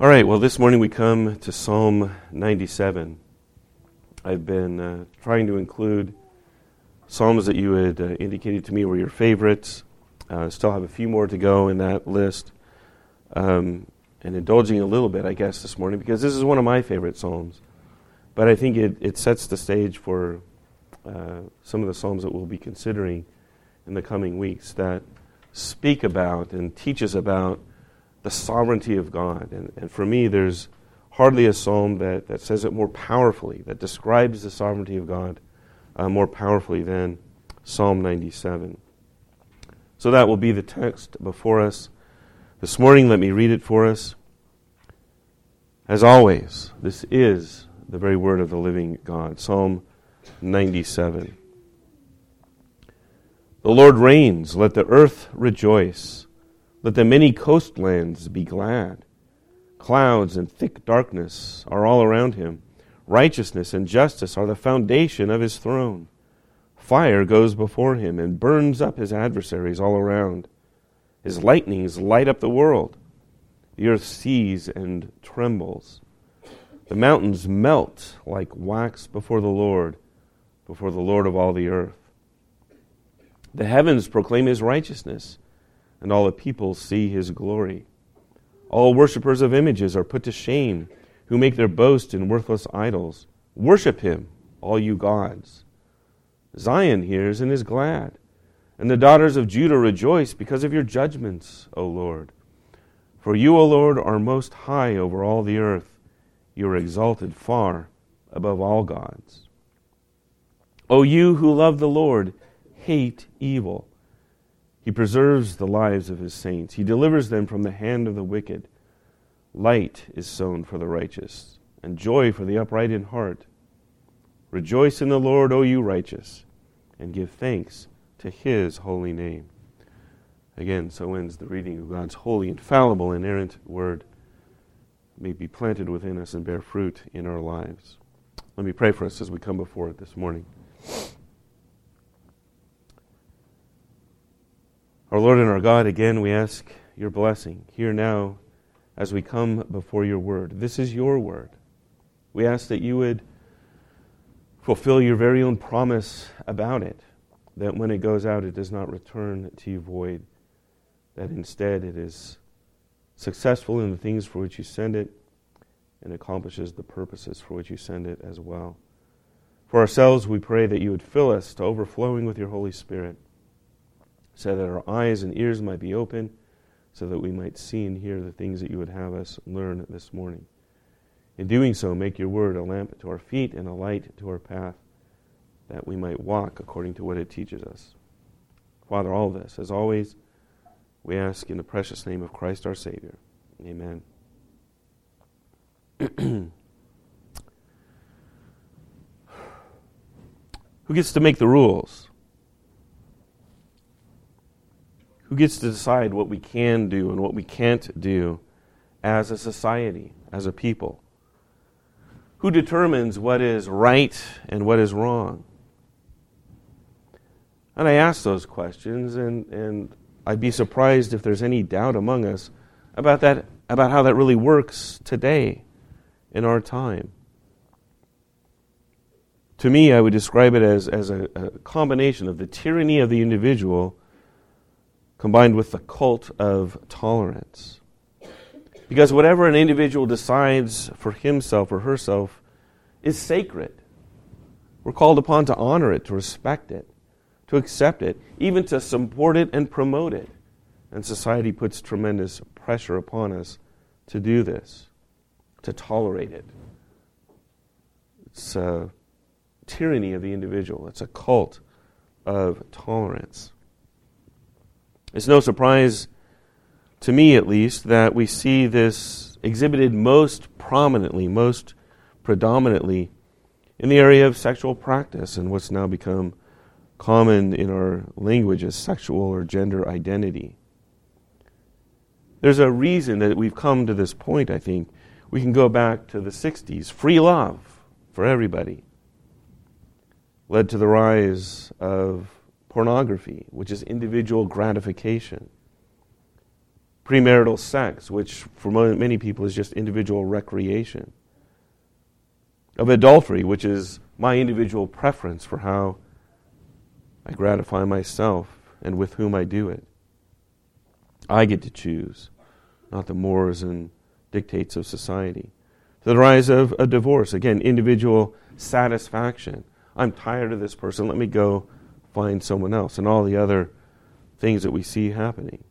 All right, well, this morning we come to Psalm 97. I've been uh, trying to include psalms that you had uh, indicated to me were your favorites. Uh, still have a few more to go in that list. Um, and indulging a little bit, I guess, this morning, because this is one of my favorite psalms. But I think it, it sets the stage for uh, some of the psalms that we'll be considering in the coming weeks that speak about and teach us about the sovereignty of God. And, and for me, there's hardly a psalm that, that says it more powerfully, that describes the sovereignty of God uh, more powerfully than Psalm 97. So that will be the text before us. This morning, let me read it for us. As always, this is the very word of the living God. Psalm 97. The Lord reigns, let the earth rejoice. Let the many coastlands be glad. Clouds and thick darkness are all around him. Righteousness and justice are the foundation of his throne. Fire goes before him and burns up his adversaries all around. His lightnings light up the world. The earth sees and trembles. The mountains melt like wax before the Lord, before the Lord of all the earth. The heavens proclaim his righteousness and all the people see his glory. All worshippers of images are put to shame, who make their boast in worthless idols. Worship him, all you gods. Zion hears and is glad, and the daughters of Judah rejoice because of your judgments, O Lord. For you, O Lord, are most high over all the earth. You are exalted far above all gods. O you who love the Lord, hate evil. He preserves the lives of his saints. He delivers them from the hand of the wicked. Light is sown for the righteous, and joy for the upright in heart. Rejoice in the Lord, O you righteous, and give thanks to his holy name. Again, so ends the reading of God's holy, infallible, inerrant word. May be planted within us and bear fruit in our lives. Let me pray for us as we come before it this morning. Our Lord and our God, again we ask your blessing here now as we come before your word. This is your word. We ask that you would fulfill your very own promise about it, that when it goes out, it does not return to you void, that instead it is successful in the things for which you send it and accomplishes the purposes for which you send it as well. For ourselves, we pray that you would fill us to overflowing with your Holy Spirit so that our eyes and ears might be open, so that we might see and hear the things that you would have us learn this morning. In doing so, make your word a lamp to our feet and a light to our path, that we might walk according to what it teaches us. Father, all this, as always, we ask in the precious name of Christ our Savior. Amen. Who gets to make the rules? Who gets to decide what we can do and what we can't do as a society, as a people? Who determines what is right and what is wrong? And I ask those questions, and, and I'd be surprised if there's any doubt among us about, that, about how that really works today in our time. To me, I would describe it as, as a, a combination of the tyranny of the individual combined with the cult of tolerance. Because whatever an individual decides for himself or herself is sacred. We're called upon to honor it, to respect it, to accept it, even to support it and promote it. And society puts tremendous pressure upon us to do this, to tolerate it. It's a tyranny of the individual, it's a cult of tolerance. It's no surprise, to me at least, that we see this exhibited most prominently, most predominantly in the area of sexual practice and what's now become common in our language as sexual or gender identity. There's a reason that we've come to this point, I think. We can go back to the 60s. Free love for everybody led to the rise of pornography, which is individual gratification. premarital sex, which for many people is just individual recreation, of adultery, which is my individual preference for how I gratify myself and with whom I do it. I get to choose, not the mores and dictates of society. The rise of a divorce, again, individual satisfaction. I'm tired of this person, let me go find someone else, and all the other things that we see happening.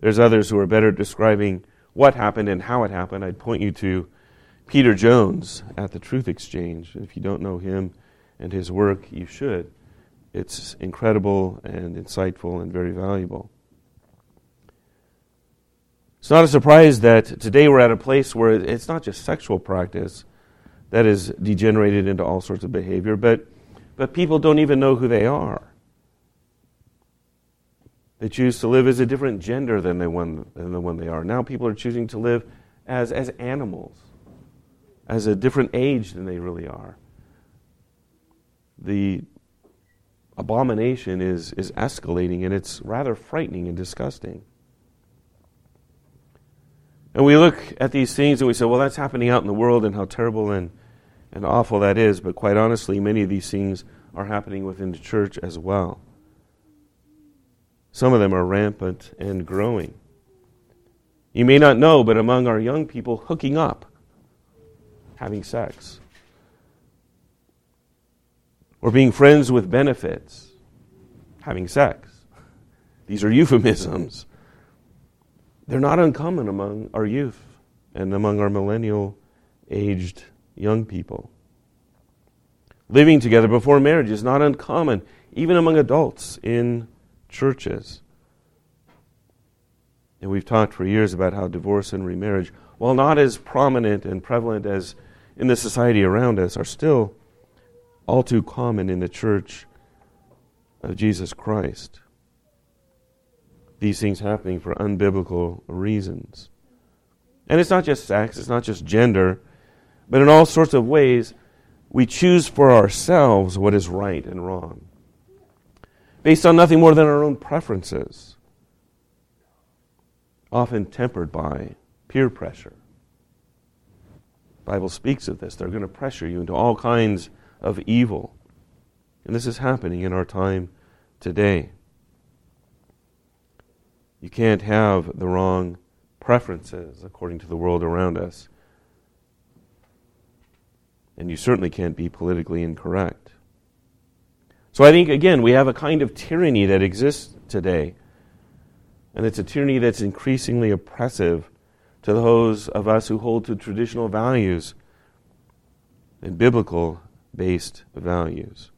There's others who are better describing what happened and how it happened. I'd point you to Peter Jones at the Truth Exchange. If you don't know him and his work, you should. It's incredible and insightful and very valuable. It's not a surprise that today we're at a place where it's not just sexual practice that is degenerated into all sorts of behavior, but, but people don't even know who they are. They choose to live as a different gender than, they one, than the one they are. Now people are choosing to live as, as animals, as a different age than they really are. The abomination is, is escalating, and it's rather frightening and disgusting. And we look at these things and we say, well, that's happening out in the world, and how terrible and, and awful that is. But quite honestly, many of these things are happening within the church as well. Some of them are rampant and growing. You may not know, but among our young people, hooking up, having sex, or being friends with benefits, having sex. These are euphemisms. They're not uncommon among our youth and among our millennial aged young people. Living together before marriage is not uncommon, even among adults in churches. And we've talked for years about how divorce and remarriage, while not as prominent and prevalent as in the society around us, are still all too common in the church of Jesus Christ. These things happening for unbiblical reasons. And it's not just sex, it's not just gender, but in all sorts of ways, we choose for ourselves what is right and wrong based on nothing more than our own preferences, often tempered by peer pressure. The Bible speaks of this. They're going to pressure you into all kinds of evil. And this is happening in our time today. You can't have the wrong preferences according to the world around us. And you certainly can't be politically incorrect. So I think, again, we have a kind of tyranny that exists today. And it's a tyranny that's increasingly oppressive to those of us who hold to traditional values and biblical based values.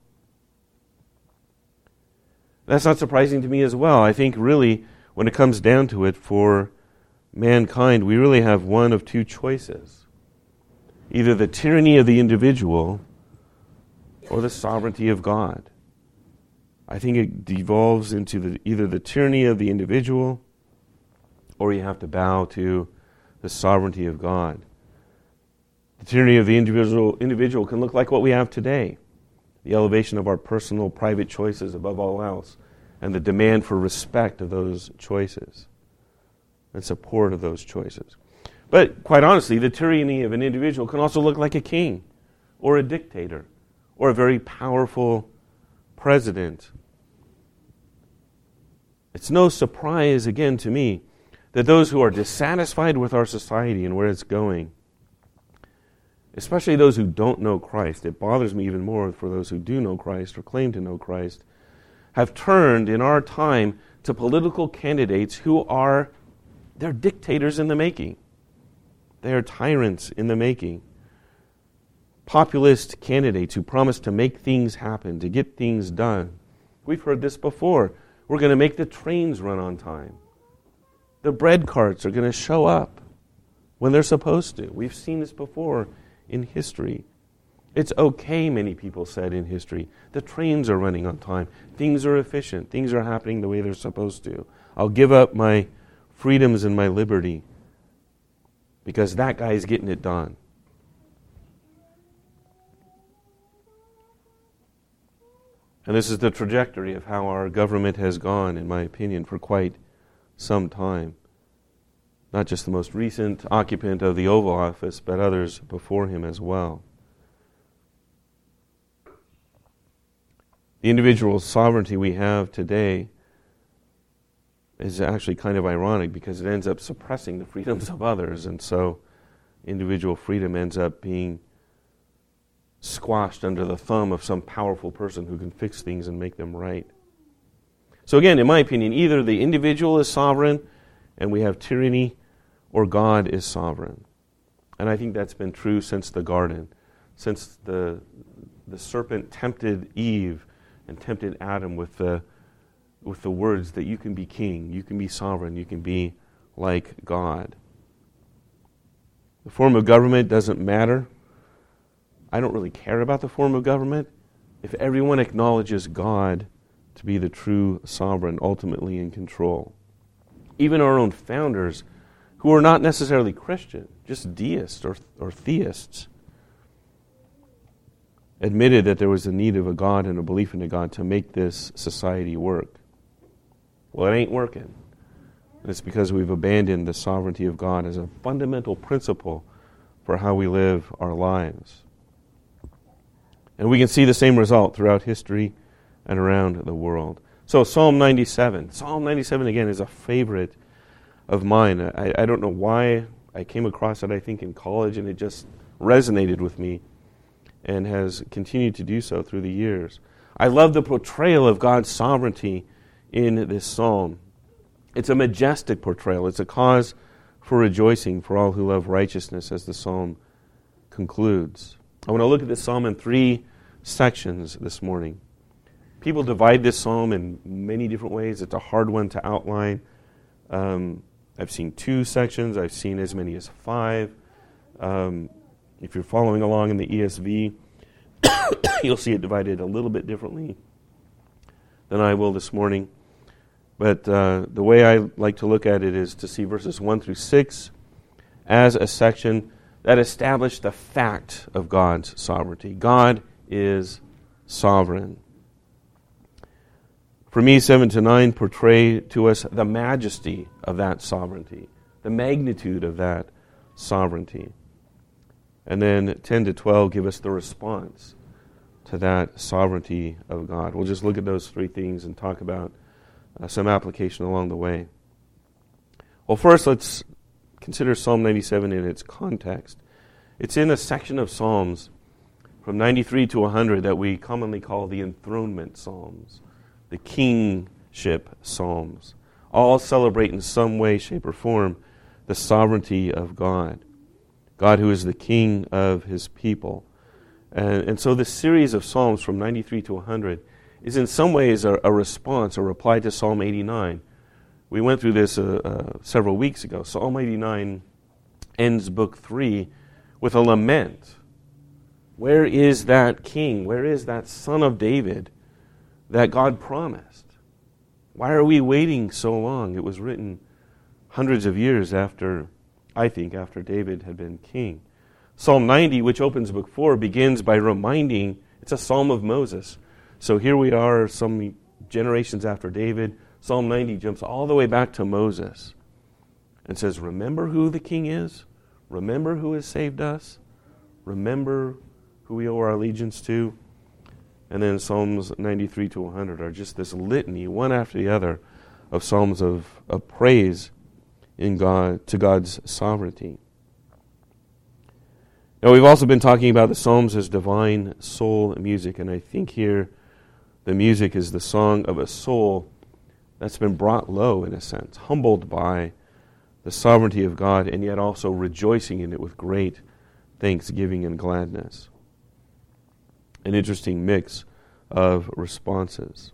That's not surprising to me as well. I think, really, when it comes down to it, for mankind, we really have one of two choices either the tyranny of the individual or the sovereignty of God. I think it devolves into the, either the tyranny of the individual or you have to bow to the sovereignty of God. The tyranny of the individual, individual can look like what we have today the elevation of our personal, private choices above all else, and the demand for respect of those choices and support of those choices. But quite honestly, the tyranny of an individual can also look like a king or a dictator or a very powerful president it's no surprise, again, to me, that those who are dissatisfied with our society and where it's going, especially those who don't know Christ, it bothers me even more for those who do know Christ or claim to know Christ, have turned in our time to political candidates who are they're dictators in the making. They are tyrants in the making. Populist candidates who promise to make things happen, to get things done. We've heard this before. We're going to make the trains run on time. The bread carts are going to show up when they're supposed to. We've seen this before in history. It's okay, many people said in history. The trains are running on time. Things are efficient. Things are happening the way they're supposed to. I'll give up my freedoms and my liberty because that guy is getting it done. And this is the trajectory of how our government has gone, in my opinion, for quite some time. Not just the most recent occupant of the Oval Office, but others before him as well. The individual sovereignty we have today is actually kind of ironic because it ends up suppressing the freedoms of others, and so individual freedom ends up being squashed under the thumb of some powerful person who can fix things and make them right. So, again, in my opinion, either the individual is sovereign and we have tyranny, or God is sovereign. And I think that's been true since the garden, since the, the serpent tempted Eve and tempted Adam with the, with the words that you can be king, you can be sovereign, you can be like God. The form of government doesn't matter. I don't really care about the form of government if everyone acknowledges God to be the true sovereign, ultimately in control. Even our own founders, who are not necessarily Christian, just deists or, or theists, admitted that there was a need of a God and a belief in a God to make this society work. Well, it ain't working. And it's because we've abandoned the sovereignty of God as a fundamental principle for how we live our lives. And we can see the same result throughout history and around the world. So, Psalm 97. Psalm 97, again, is a favorite of mine. I, I don't know why I came across it, I think, in college, and it just resonated with me and has continued to do so through the years. I love the portrayal of God's sovereignty in this psalm. It's a majestic portrayal, it's a cause for rejoicing for all who love righteousness, as the psalm concludes. I want to look at this psalm in three sections this morning. People divide this psalm in many different ways. It's a hard one to outline. Um, I've seen two sections, I've seen as many as five. Um, if you're following along in the ESV, you'll see it divided a little bit differently than I will this morning. But uh, the way I like to look at it is to see verses 1 through 6 as a section that established the fact of God's sovereignty. God is sovereign. For me, 7 to 9 portray to us the majesty of that sovereignty, the magnitude of that sovereignty. And then 10 to 12 give us the response to that sovereignty of God. We'll just look at those three things and talk about uh, some application along the way. Well, first, let's consider Psalm 97 in its context. It's in a section of Psalms from 93 to 100 that we commonly call the enthronement psalms, the kingship psalms. All celebrate in some way, shape, or form the sovereignty of God, God who is the king of his people. And, and so this series of psalms from 93 to 100 is in some ways a, a response, a reply to Psalm 89. We went through this uh, uh, several weeks ago. Psalm 89 ends book 3 with a lament where is that king? Where is that son of David that God promised? Why are we waiting so long? It was written hundreds of years after, I think, after David had been king. Psalm 90, which opens book 4, begins by reminding it's a psalm of Moses. So here we are, some generations after David. Psalm 90 jumps all the way back to Moses and says, Remember who the king is? Remember who has saved us? Remember who we owe our allegiance to. And then Psalms 93 to 100 are just this litany, one after the other, of psalms of, of praise in God to God's sovereignty. Now we've also been talking about the psalms as divine soul music, and I think here the music is the song of a soul that's been brought low in a sense, humbled by the sovereignty of God, and yet also rejoicing in it with great thanksgiving and gladness an interesting mix of responses.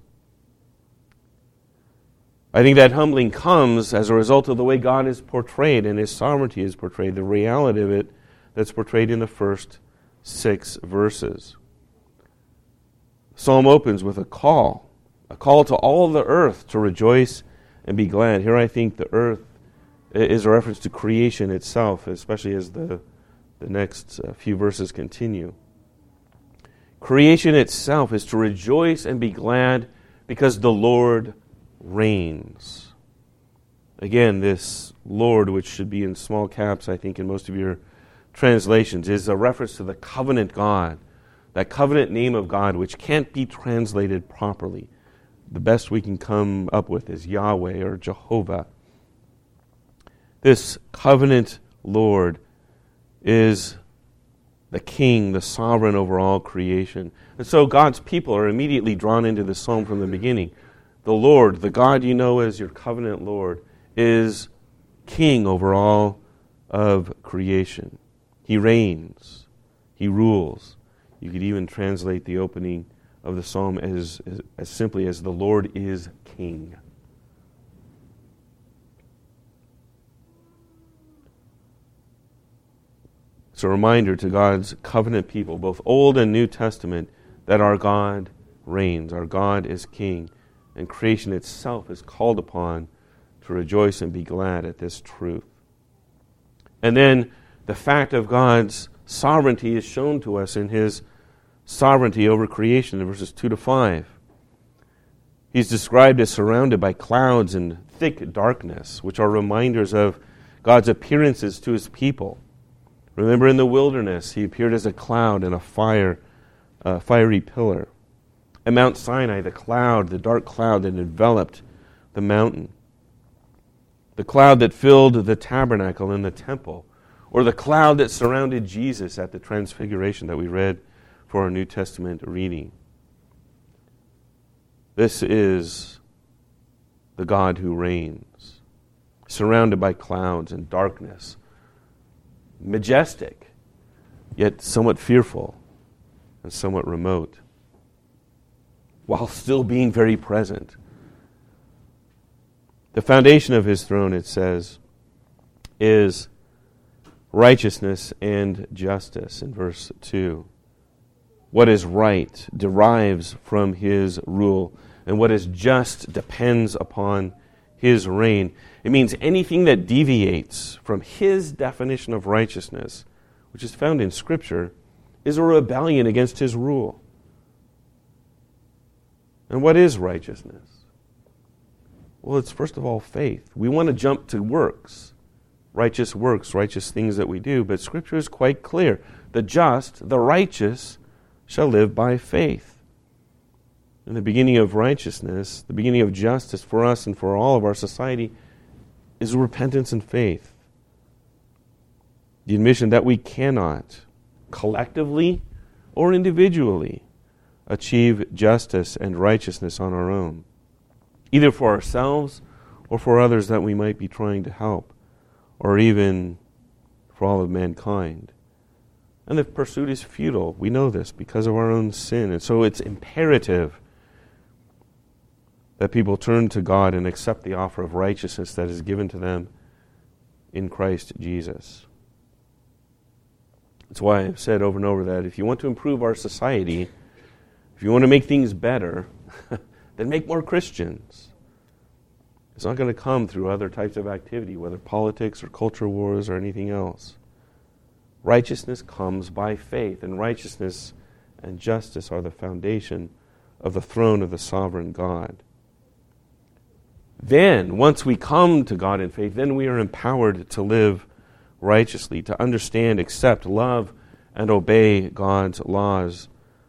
I think that humbling comes as a result of the way God is portrayed and his sovereignty is portrayed, the reality of it that's portrayed in the first six verses. Psalm opens with a call, a call to all the earth to rejoice and be glad. Here I think the earth is a reference to creation itself, especially as the, the next uh, few verses continue. Creation itself is to rejoice and be glad because the Lord reigns. Again, this Lord, which should be in small caps, I think, in most of your translations, is a reference to the covenant God, that covenant name of God, which can't be translated properly. The best we can come up with is Yahweh or Jehovah. This covenant Lord is the king, the sovereign over all creation. And so God's people are immediately drawn into the psalm from the beginning. The Lord, the God you know as your covenant Lord, is king over all of creation. He reigns, he rules. You could even translate the opening of the psalm as, as, as simply as the Lord is king. It's a reminder to God's covenant people, both Old and New Testament, that our God reigns, our God is king, and creation itself is called upon to rejoice and be glad at this truth. And then the fact of God's sovereignty is shown to us in his sovereignty over creation in verses 2 to 5. He's described as surrounded by clouds and thick darkness, which are reminders of God's appearances to his people. Remember in the wilderness, he appeared as a cloud and a fire, a fiery pillar. At Mount Sinai, the cloud, the dark cloud that enveloped the mountain. The cloud that filled the tabernacle and the temple. Or the cloud that surrounded Jesus at the transfiguration that we read for our New Testament reading. This is the God who reigns, surrounded by clouds and darkness majestic, yet somewhat fearful and somewhat remote, while still being very present. The foundation of his throne, it says, is righteousness and justice in verse 2. What is right derives from his rule, and what is just depends upon his reign. It means anything that deviates from his definition of righteousness, which is found in Scripture, is a rebellion against his rule. And what is righteousness? Well, it's first of all faith. We want to jump to works, righteous works, righteous things that we do, but Scripture is quite clear. The just, the righteous, shall live by faith. And the beginning of righteousness, the beginning of justice for us and for all of our society, is repentance and faith. The admission that we cannot, collectively or individually, achieve justice and righteousness on our own, either for ourselves or for others that we might be trying to help, or even for all of mankind. And the pursuit is futile. We know this because of our own sin. And so it's imperative that people turn to God and accept the offer of righteousness that is given to them in Christ Jesus. That's why I've said over and over that if you want to improve our society, if you want to make things better, then make more Christians. It's not going to come through other types of activity, whether politics or culture wars or anything else. Righteousness comes by faith, and righteousness and justice are the foundation of the throne of the sovereign God. Then, once we come to God in faith, then we are empowered to live righteously, to understand, accept, love, and obey God's laws,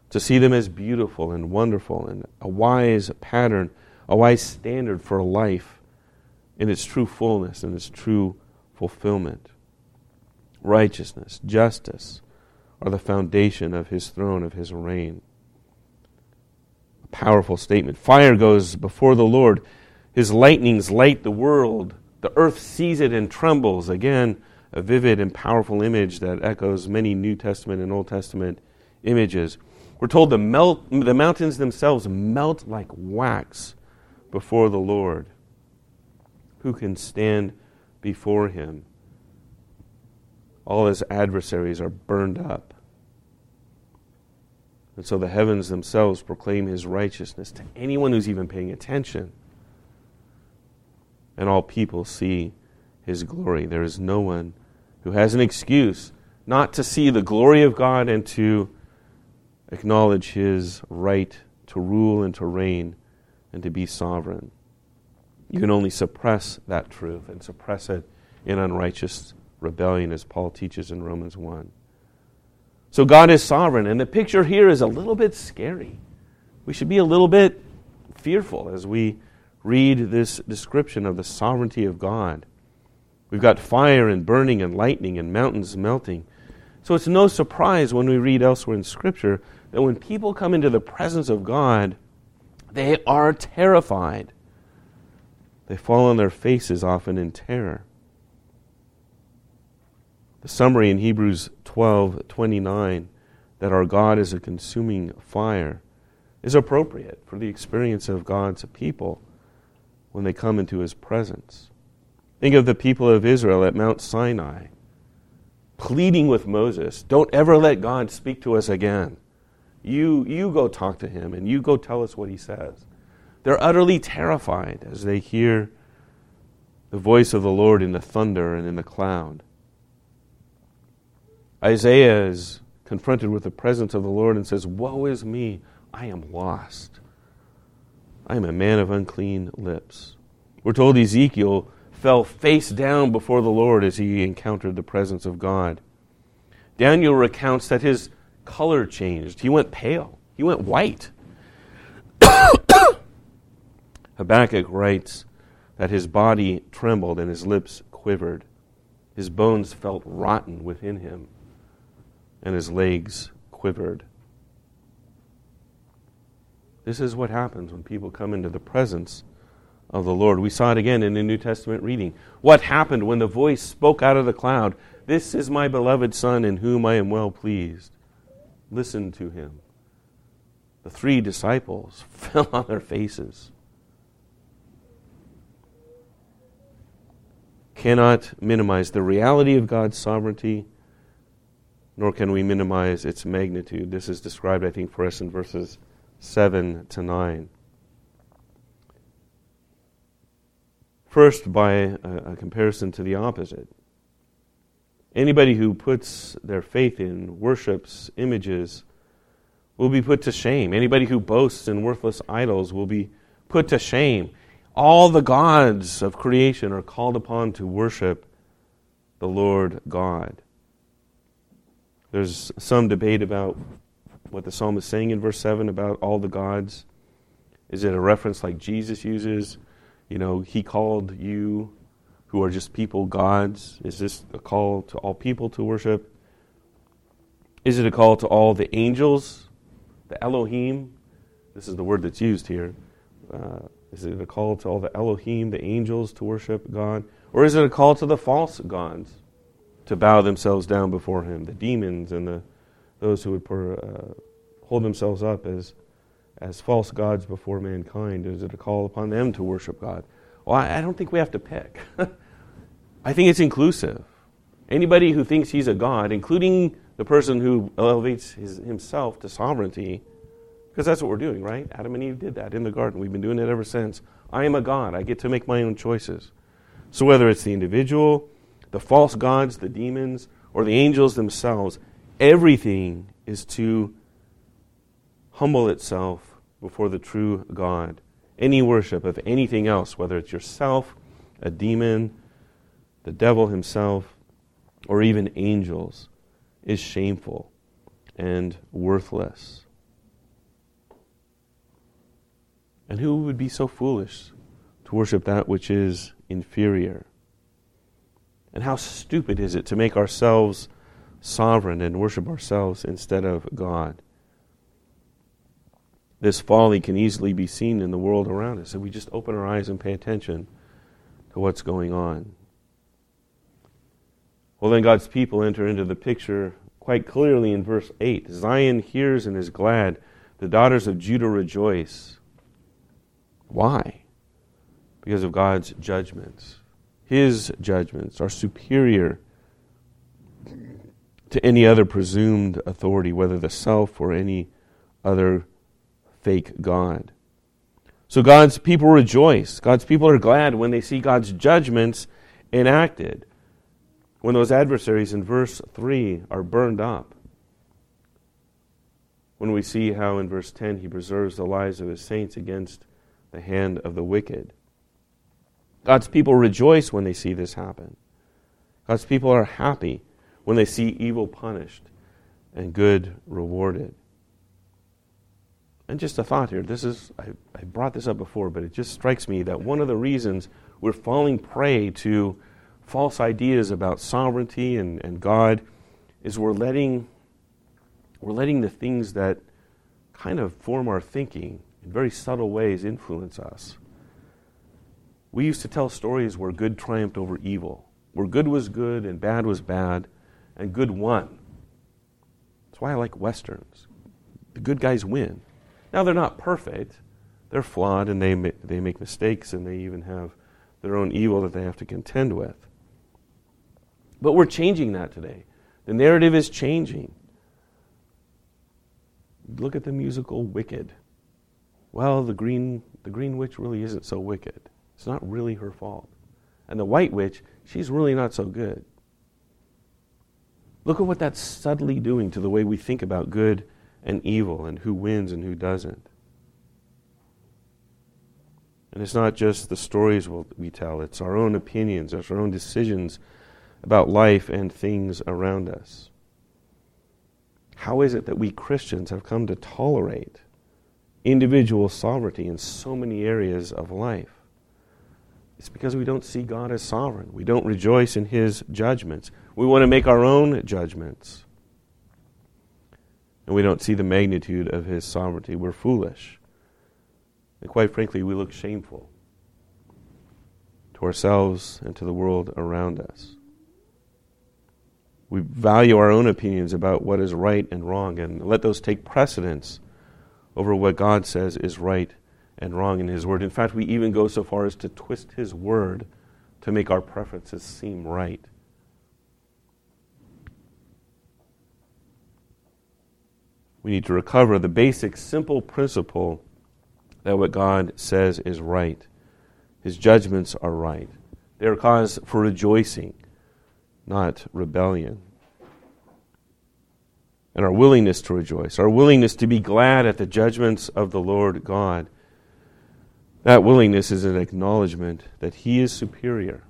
to see them as beautiful and wonderful and a wise pattern, a wise standard for life in its true fullness and its true fulfillment. Righteousness, justice are the foundation of his throne, of his reign. A powerful statement. Fire goes before the Lord his lightnings light the world. The earth sees it and trembles. Again, a vivid and powerful image that echoes many New Testament and Old Testament images. We're told the, melt, the mountains themselves melt like wax before the Lord. Who can stand before him? All his adversaries are burned up. And so the heavens themselves proclaim his righteousness to anyone who's even paying attention and all people see his glory. There is no one who has an excuse not to see the glory of God and to acknowledge his right to rule and to reign and to be sovereign. You can only suppress that truth and suppress it in unrighteous rebellion, as Paul teaches in Romans 1. So God is sovereign, and the picture here is a little bit scary. We should be a little bit fearful as we read this description of the sovereignty of God. We've got fire and burning and lightning and mountains melting. So it's no surprise when we read elsewhere in Scripture that when people come into the presence of God, they are terrified. They fall on their faces often in terror. The summary in Hebrews 12:29 that our God is a consuming fire is appropriate for the experience of God's people when they come into his presence. Think of the people of Israel at Mount Sinai pleading with Moses, don't ever let God speak to us again. You, you go talk to him and you go tell us what he says. They're utterly terrified as they hear the voice of the Lord in the thunder and in the cloud. Isaiah is confronted with the presence of the Lord and says, Woe is me, I am lost. I am a man of unclean lips. We're told Ezekiel fell face down before the Lord as he encountered the presence of God. Daniel recounts that his color changed. He went pale, he went white. Habakkuk writes that his body trembled and his lips quivered. His bones felt rotten within him, and his legs quivered. This is what happens when people come into the presence of the Lord. We saw it again in the New Testament reading. What happened when the voice spoke out of the cloud? This is my beloved Son in whom I am well pleased. Listen to him. The three disciples fell on their faces. Cannot minimize the reality of God's sovereignty, nor can we minimize its magnitude. This is described, I think, for us in verses 7 to 9. First, by a, a, comparison to the opposite. Anybody who puts their faith in, worships images, will be put to shame. Anybody who boasts in worthless idols will be put to shame. All the gods of creation are called upon to worship the Lord God. There's some debate about what the psalm is saying in verse 7 about all the gods. Is it a reference like Jesus uses? You know, he called you who are just people gods. Is this a call to all people to worship? Is it a call to all the angels, the Elohim? This is the word that's used here. Uh, is it a call to all the Elohim, the angels, to worship God? Or is it a call to the false gods to bow themselves down before Him, the demons and the, those who would uh, hold themselves up as, as false gods before mankind? Is it a call upon them to worship God? Well, I, I don't think we have to pick. I think it's inclusive. Anybody who thinks he's a god, including the person who elevates his, himself to sovereignty, because that's what we're doing, right? Adam and Eve did that in the garden. We've been doing it ever since. I am a God. I get to make my own choices. So whether it's the individual, the false gods, the demons, or the angels themselves, everything is to humble itself before the true God. Any worship of anything else, whether it's yourself, a demon, the devil himself, or even angels, is shameful and worthless. And who would be so foolish to worship that which is inferior? And how stupid is it to make ourselves sovereign and worship ourselves instead of God? This folly can easily be seen in the world around us if we just open our eyes and pay attention to what's going on. Well, then God's people enter into the picture quite clearly in verse 8 Zion hears and is glad, the daughters of Judah rejoice. Why? Because of God's judgments. His judgments are superior to any other presumed authority, whether the self or any other fake God. So God's people rejoice. God's people are glad when they see God's judgments enacted. When those adversaries in verse 3 are burned up. When we see how in verse 10 he preserves the lives of his saints against the hand of the wicked. God's people rejoice when they see this happen. God's people are happy when they see evil punished and good rewarded. And just a thought here. This is I, I brought this up before, but it just strikes me that one of the reasons we're falling prey to false ideas about sovereignty and, and God is we're letting we're letting the things that kind of form our thinking in very subtle ways influence us. We used to tell stories where good triumphed over evil, where good was good and bad was bad, and good won. That's why I like westerns. The good guys win. Now they're not perfect. They're flawed and they they make mistakes and they even have their own evil that they have to contend with. But we're changing that today. The narrative is changing. Look at the musical Wicked. Well, the green, the green witch really isn't so wicked. It's not really her fault. And the white witch, she's really not so good. Look at what that's subtly doing to the way we think about good and evil and who wins and who doesn't. And it's not just the stories we tell, it's our own opinions, it's our own decisions about life and things around us. How is it that we Christians have come to tolerate individual sovereignty in so many areas of life? It's because we don't see God as sovereign. We don't rejoice in His judgments. We want to make our own judgments. And we don't see the magnitude of His sovereignty. We're foolish. And quite frankly, we look shameful to ourselves and to the world around us. We value our own opinions about what is right and wrong and let those take precedence over what God says is right and wrong in His Word. In fact, we even go so far as to twist His Word to make our preferences seem right. We need to recover the basic, simple principle that what God says is right. His judgments are right. They are cause for rejoicing not rebellion. And our willingness to rejoice, our willingness to be glad at the judgments of the Lord God. That willingness is an acknowledgement that He is superior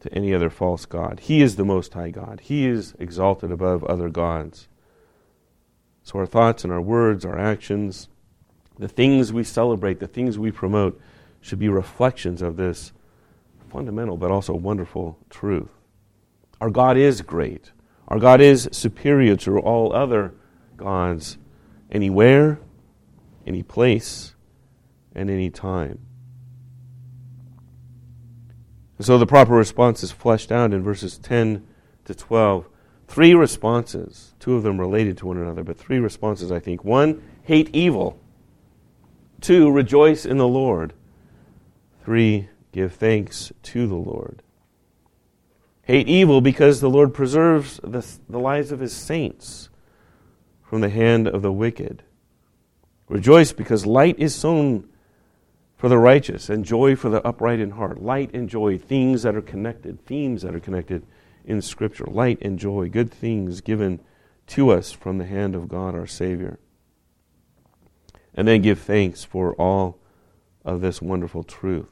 to any other false God. He is the Most High God. He is exalted above other gods. So our thoughts and our words, our actions, the things we celebrate, the things we promote, should be reflections of this fundamental but also wonderful truth. Our God is great. Our God is superior to all other gods, anywhere, any place, and any time. So the proper response is fleshed out in verses 10 to 12. Three responses, two of them related to one another, but three responses, I think. One, hate evil. Two, rejoice in the Lord. Three, give thanks to the Lord. Hate evil because the Lord preserves the, the lives of his saints from the hand of the wicked. Rejoice because light is sown for the righteous and joy for the upright in heart. Light and joy, things that are connected, themes that are connected in Scripture. Light and joy, good things given to us from the hand of God our Savior. And then give thanks for all of this wonderful truth.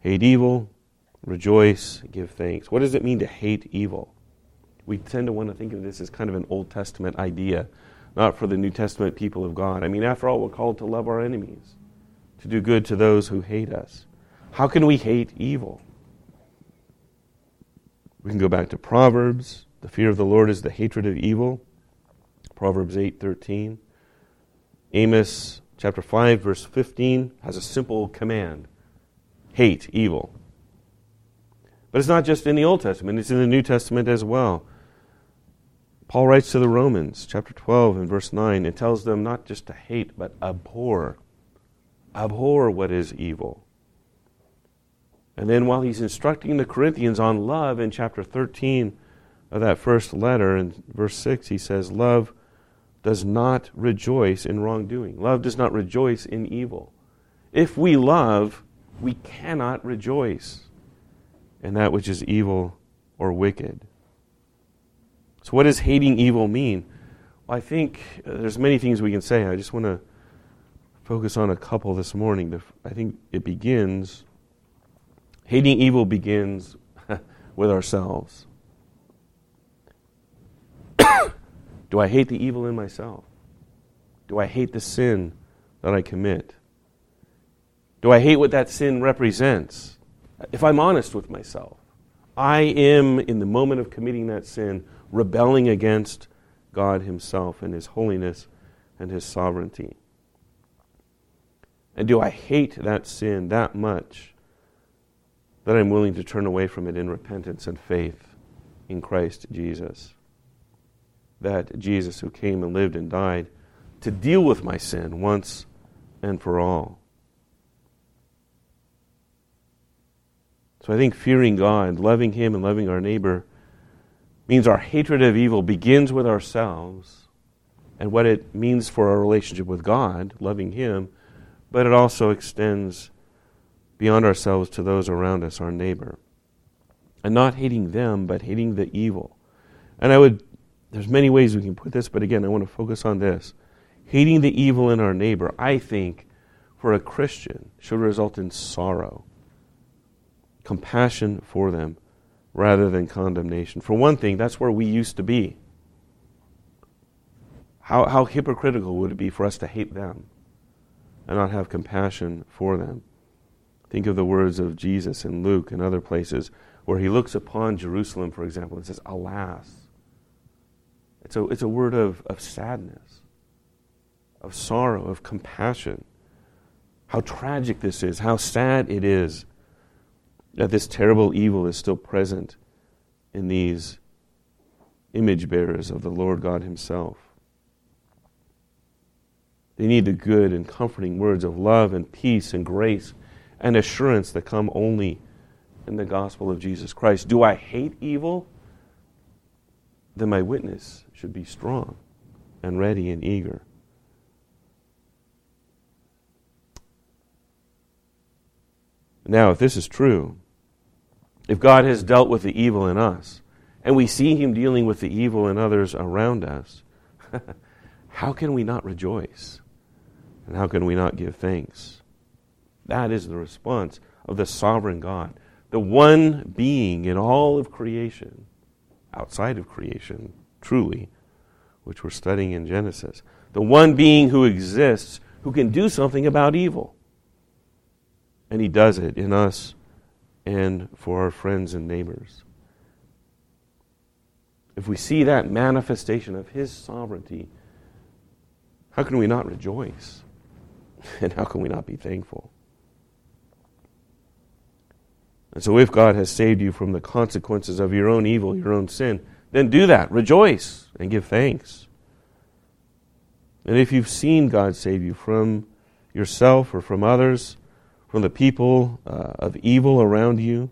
Hate evil, Rejoice, give thanks. What does it mean to hate evil? We tend to want to think of this as kind of an Old Testament idea, not for the New Testament people of God. I mean, after all, we're called to love our enemies, to do good to those who hate us. How can we hate evil? We can go back to Proverbs. The fear of the Lord is the hatred of evil. Proverbs 8:13. Amos chapter 5 verse 15 has a simple command. Hate evil. But it's not just in the Old Testament, it's in the New Testament as well. Paul writes to the Romans, chapter 12 and verse 9, and tells them not just to hate, but abhor. Abhor what is evil. And then while he's instructing the Corinthians on love in chapter 13 of that first letter, in verse 6, he says, Love does not rejoice in wrongdoing. Love does not rejoice in evil. If we love, we cannot rejoice in that which is evil or wicked. So, what does hating evil mean? Well, I think uh, there's many things we can say. I just want to focus on a couple this morning. I think it begins, hating evil begins with ourselves. Do I hate the evil in myself? Do I hate the sin that I commit? Do I hate what that sin represents? If I'm honest with myself, I am, in the moment of committing that sin, rebelling against God Himself and His holiness and His sovereignty. And do I hate that sin that much that I'm willing to turn away from it in repentance and faith in Christ Jesus? That Jesus, who came and lived and died to deal with my sin once and for all. So I think fearing God, loving Him, and loving our neighbor means our hatred of evil begins with ourselves and what it means for our relationship with God, loving Him, but it also extends beyond ourselves to those around us, our neighbor. And not hating them, but hating the evil. And I would, there's many ways we can put this, but again, I want to focus on this. Hating the evil in our neighbor, I think, for a Christian, should result in sorrow, compassion for them, rather than condemnation. For one thing, that's where we used to be. How, how hypocritical would it be for us to hate them and not have compassion for them? Think of the words of Jesus in Luke and other places where he looks upon Jerusalem, for example, and says, Alas. It's a, it's a word of, of sadness, of sorrow, of compassion. How tragic this is, how sad it is that this terrible evil is still present in these image bearers of the Lord God Himself. They need the good and comforting words of love and peace and grace and assurance that come only in the gospel of Jesus Christ. Do I hate evil? Then my witness should be strong and ready and eager. Now, if this is true, if God has dealt with the evil in us, and we see Him dealing with the evil in others around us, how can we not rejoice? And how can we not give thanks? That is the response of the sovereign God, the one being in all of creation, outside of creation, truly, which we're studying in Genesis. The one being who exists, who can do something about evil. And he does it in us and for our friends and neighbors. If we see that manifestation of his sovereignty, how can we not rejoice? And how can we not be thankful? And so, if God has saved you from the consequences of your own evil, your own sin, then do that. Rejoice and give thanks. And if you've seen God save you from yourself or from others, from the people uh, of evil around you.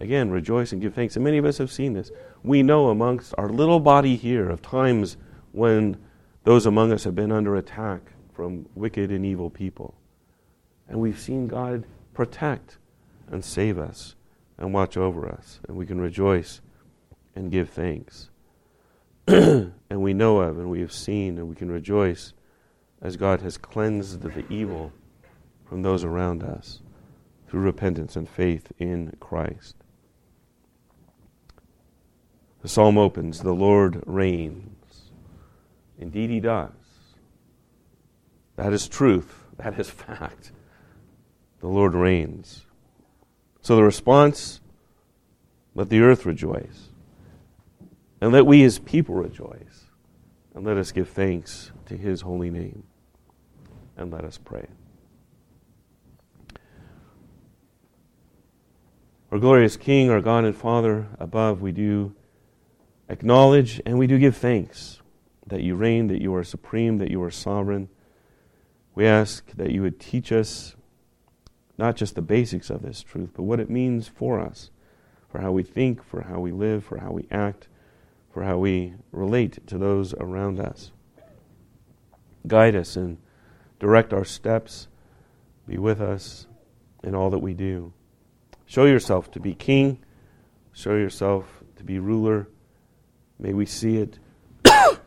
Again, rejoice and give thanks. And many of us have seen this. We know amongst our little body here of times when those among us have been under attack from wicked and evil people. And we've seen God protect and save us and watch over us. And we can rejoice and give thanks. and we know of and we have seen and we can rejoice as God has cleansed the evil from those around us through repentance and faith in Christ. The psalm opens The Lord reigns. Indeed, He does. That is truth. That is fact. The Lord reigns. So the response let the earth rejoice. And let we, His people, rejoice. And let us give thanks to His holy name. And let us pray. Our glorious King, our God and Father above, we do acknowledge and we do give thanks that you reign, that you are supreme, that you are sovereign. We ask that you would teach us not just the basics of this truth, but what it means for us, for how we think, for how we live, for how we act, for how we relate to those around us. Guide us and direct our steps. Be with us in all that we do. Show yourself to be king. Show yourself to be ruler. May we see it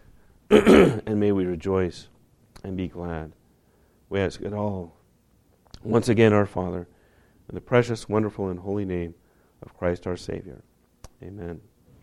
and may we rejoice and be glad. We ask it all. Once again, our Father, in the precious, wonderful, and holy name of Christ our Savior. Amen.